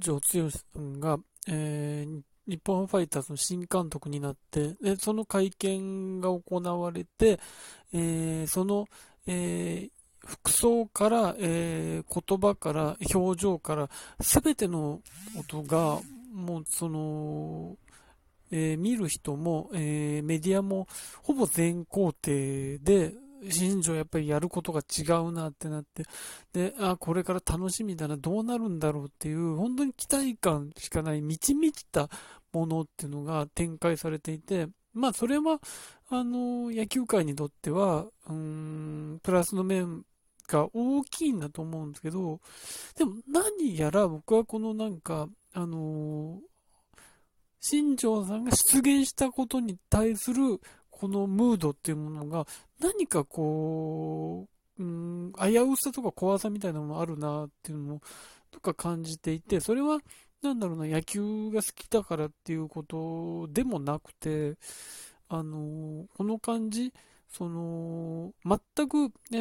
新庄剛さんが、えー、日本ファイターズの新監督になって、でその会見が行われて、えー、その、えー、服装から、えー、言葉から、表情から、すべてのことが、もう、その、えー、見る人も、えー、メディアも、ほぼ全肯定で、新庄やっぱりやることが違うなってなって、で、あ、これから楽しみだな、どうなるんだろうっていう、本当に期待感しかない、満ち満ちたものっていうのが展開されていて、まあそれは、あの、野球界にとっては、うん、プラスの面が大きいんだと思うんですけど、でも何やら僕はこのなんか、あの新庄さんが出現したことに対するこのムードっていうものが何かこう、うん、危うさとか怖さみたいなのもあるなっていうのもとか感じていて、それはなんだろうな、野球が好きだからっていうことでもなくて、あのこの感じ、その、全く、え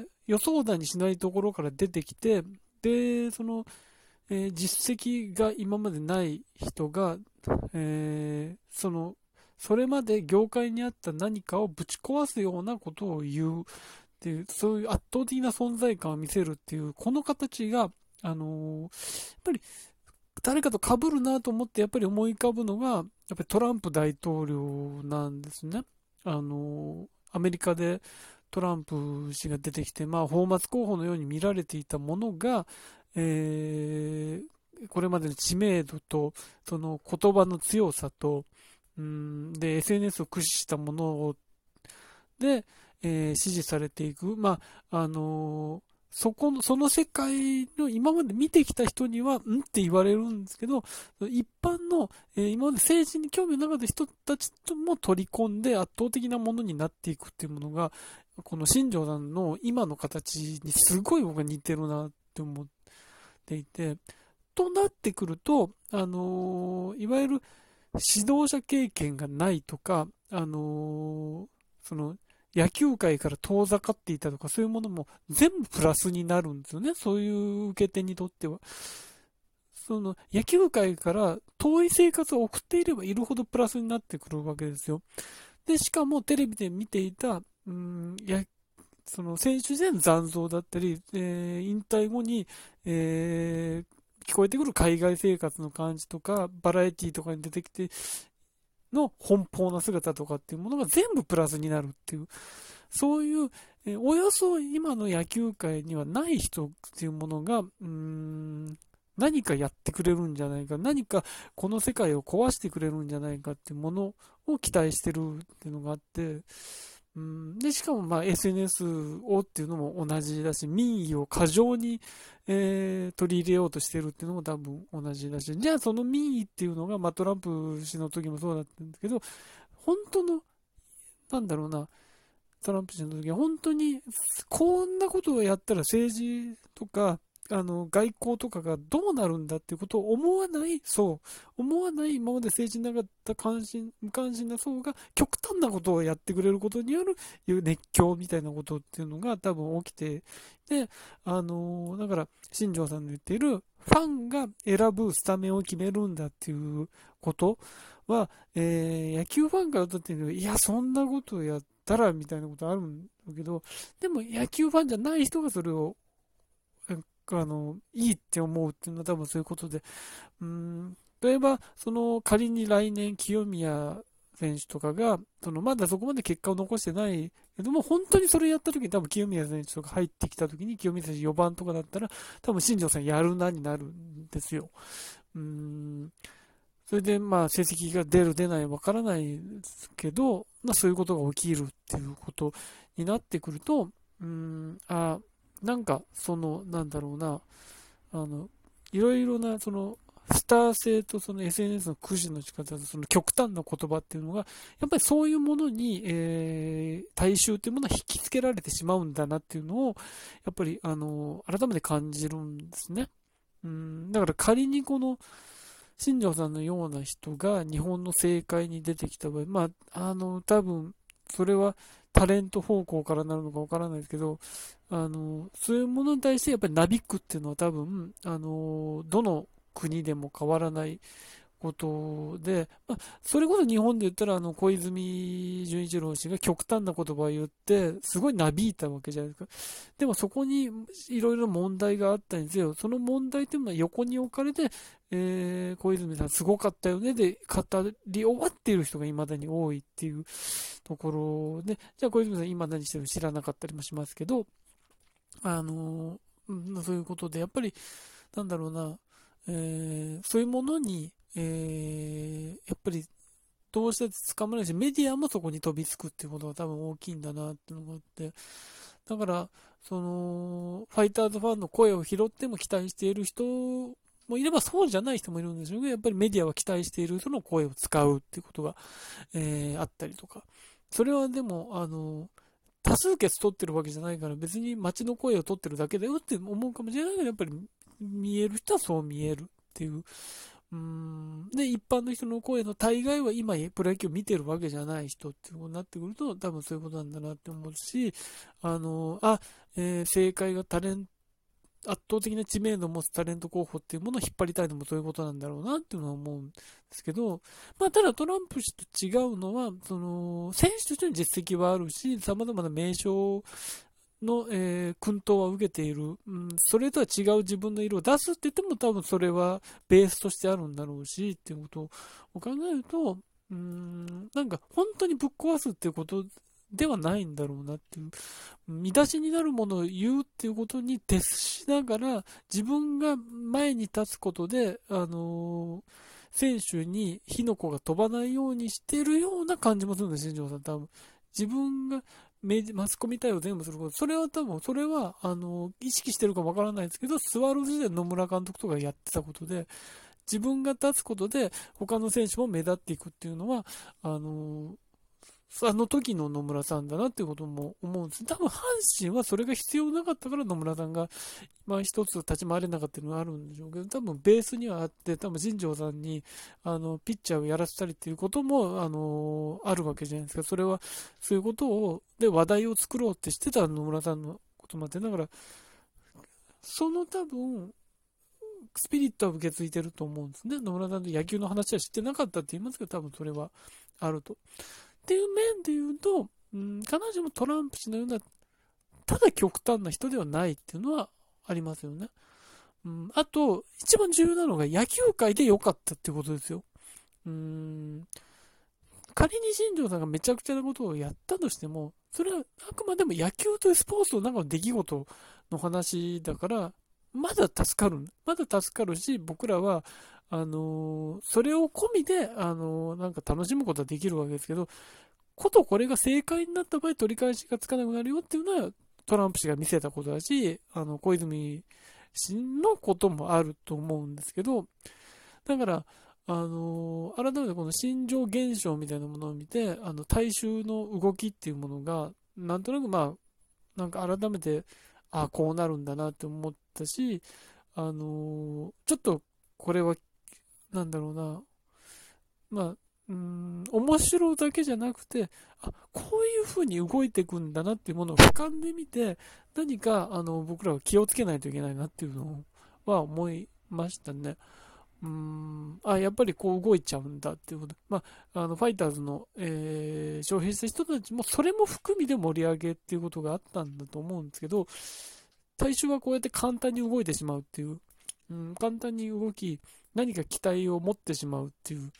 ー、予想だにしないところから出てきて、で、その、えー、実績が今までない人が、えー、そのそれまで業界にあった何かをぶち壊すようなことを言うっていう、そういう圧倒的な存在感を見せるっていう、この形が、あのー、やっぱり誰かと被るなと思ってやっぱり思い浮かぶのが、やっぱりトランプ大統領なんですね。あのー、アメリカでトランプ氏が出てきて、まあ、泡沫候補のように見られていたものが、えー、これまでの知名度と、その言葉の強さと、うんで、SNS を駆使したものを、で、えー、支持されていく。まあ、あのー、そこの、その世界の今まで見てきた人には、んって言われるんですけど、一般の、えー、今まで政治に興味のなかった人たちとも取り込んで圧倒的なものになっていくっていうものが、この新庄さんの今の形にすごい僕は似てるなって思っていて、となってくると、あのいわゆる、指導者経験がないとか、あのー、その、野球界から遠ざかっていたとか、そういうものも全部プラスになるんですよね。そういう受け手にとっては。その、野球界から遠い生活を送っていればいるほどプラスになってくるわけですよ。で、しかもテレビで見ていた、うん、や、その選手時代の残像だったり、えー、引退後に、えー、聞こえてくる海外生活の感じとか、バラエティとかに出てきての奔放な姿とかっていうものが全部プラスになるっていう、そういう、えおよそ今の野球界にはない人っていうものが、うーん、何かやってくれるんじゃないか、何かこの世界を壊してくれるんじゃないかっていうものを期待してるっていうのがあって、うん、で、しかもまあ SNS をっていうのも同じだし、民意を過剰に、えー、取り入れようとしてるっていうのも多分同じだし、じゃあその民意っていうのが、まあトランプ氏の時もそうだったんですけど、本当の、なんだろうな、トランプ氏の時は本当に、こんなことをやったら政治とか、あの、外交とかがどうなるんだっていうことを思わない、そう、思わない今まで政治になかった関心、無関心な層が極端なことをやってくれることによる熱狂みたいなことっていうのが多分起きて、で、あの、だから、新庄さんの言っている、ファンが選ぶスタメンを決めるんだっていうことは、えー、野球ファンからとっていや、そんなことをやったらみたいなことあるんだけど、でも野球ファンじゃない人がそれをあの、いいって思うっていうのは多分そういうことで、うん、例えば、その仮に来年清宮選手とかが、そのまだそこまで結果を残してないけども、本当にそれやった時に多分清宮選手とか入ってきた時に清宮選手4番とかだったら、多分新庄さんやるなになるんですよ。うん。それでまあ成績が出る出ないわからないですけど、まあそういうことが起きるっていうことになってくると、うん、あなんか、その、なんだろうな、あの、いろいろな、その、スター性とその SNS の駆使の仕方とその極端な言葉っていうのが、やっぱりそういうものに、えー、大衆っていうものは引きつけられてしまうんだなっていうのを、やっぱり、あの、改めて感じるんですね。うん、だから仮にこの、新庄さんのような人が日本の政界に出てきた場合、まあ、あの、多分、それはタレント方向からなるのかわからないですけど、あの、そういうものに対してやっぱりなびくっていうのは多分、あの、どの国でも変わらないことで、まあ、それこそ日本で言ったら、あの、小泉純一郎氏が極端な言葉を言って、すごいなびいたわけじゃないですか。でもそこにいろいろ問題があったにせよ、その問題というのは横に置かれて、えー、小泉さんすごかったよね。で語り終わっている人が未だに多いっていうところで、じゃあ小泉さん今何してるの知らなかったりもしますけど、あのー、そういうことで、やっぱり、なんだろうな、えー、そういうものに、えー、やっぱりどうして捕まらないし、メディアもそこに飛びつくっていうことが多分大きいんだなっていうのがあって、だから、その、ファイターズファンの声を拾っても期待している人もいればそうじゃない人もいるんでしょうけど、やっぱりメディアは期待している人の声を使うっていうことが、えー、あったりとか。それはでも、あの、多数決取ってるわけじゃないから別に街の声を取ってるだけだよって思うかもしれないけど、やっぱり見える人はそう見えるっていううんで、一般の人の声の大概は今、プロ野球を見てるわけじゃない人っていうことになってくると、多分そういうことなんだなって思うし、あの、あ、えー、正解がタレント圧倒的な知名度を持つタレント候補っていうものを引っ張りたいのもそういうことなんだろうなっていうのは思うんですけど、まあ、ただトランプ氏と違うのは、その、選手としての実績はあるし、様々な名称の、えー、薫陶は受けている、うん、それとは違う自分の色を出すって言っても多分それはベースとしてあるんだろうしっていうことを考えると、うん、なんか本当にぶっ壊すっていうことではないんだろうなっていう、見出しになるものを言うっていうことに徹しながら、自分が前に立つことで、あのー、選手に火の粉が飛ばないようにしてるような感じもするんです、新庄さん、多分。自分がマスコミ対応全部すること。それは多分、それは、あの、意識してるかわからないですけど、スワローズで野村監督とかやってたことで、自分が立つことで、他の選手も目立っていくっていうのは、あの、あの時の野村さんだなっていうことも思うんです。多分阪神はそれが必要なかったから野村さんが、まあ一つ立ち回れなかったのがあるんでしょうけど、多分ベースにはあって、多分新庄さんに、あの、ピッチャーをやらせたりっていうことも、あの、あるわけじゃないですか。それは、そういうことを、で、話題を作ろうってしてた野村さんのこともあって、だから、その多分、スピリットは受け継いでると思うんですね。野村さんと野球の話は知ってなかったって言いますけど、多分それはあると。っていう面で言うと、うん、彼女もトランプ氏のような、ただ極端な人ではないっていうのはありますよね。うん、あと、一番重要なのが野球界で良かったってことですよ。うん、仮に新庄さんがめちゃくちゃなことをやったとしても、それはあくまでも野球というスポーツの中の出来事の話だから、まだ助かる。まだ助かるし、僕らは、あのー、それを込みで、あのー、なんか楽しむことはできるわけですけど、ことこれが正解になった場合取り返しがつかなくなるよっていうのはトランプ氏が見せたことだし、あの、小泉氏のこともあると思うんですけど、だから、あのー、改めてこの心情現象みたいなものを見て、あの、大衆の動きっていうものが、なんとなくまあ、なんか改めて、ああこうなるんだなって思ったし、あのー、ちょっとこれはなんだろうな、まあ、うん、面白だけじゃなくて、あ、こういう風に動いていくんだなっていうものを俯瞰で見て、何か、あの、僕らは気をつけないといけないなっていうのは思いましたね。うーん、あ、やっぱりこう動いちゃうんだっていうこと。まあ、あの、ファイターズの、えー、消費した人たちも、それも含みで盛り上げっていうことがあったんだと思うんですけど、大衆はこうやって簡単に動いてしまうっていう、うん、簡単に動き、何か期待を持ってしまうっていう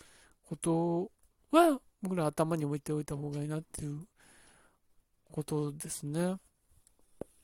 ことは、僕ら頭に置いておいた方がいいなっていうことですね。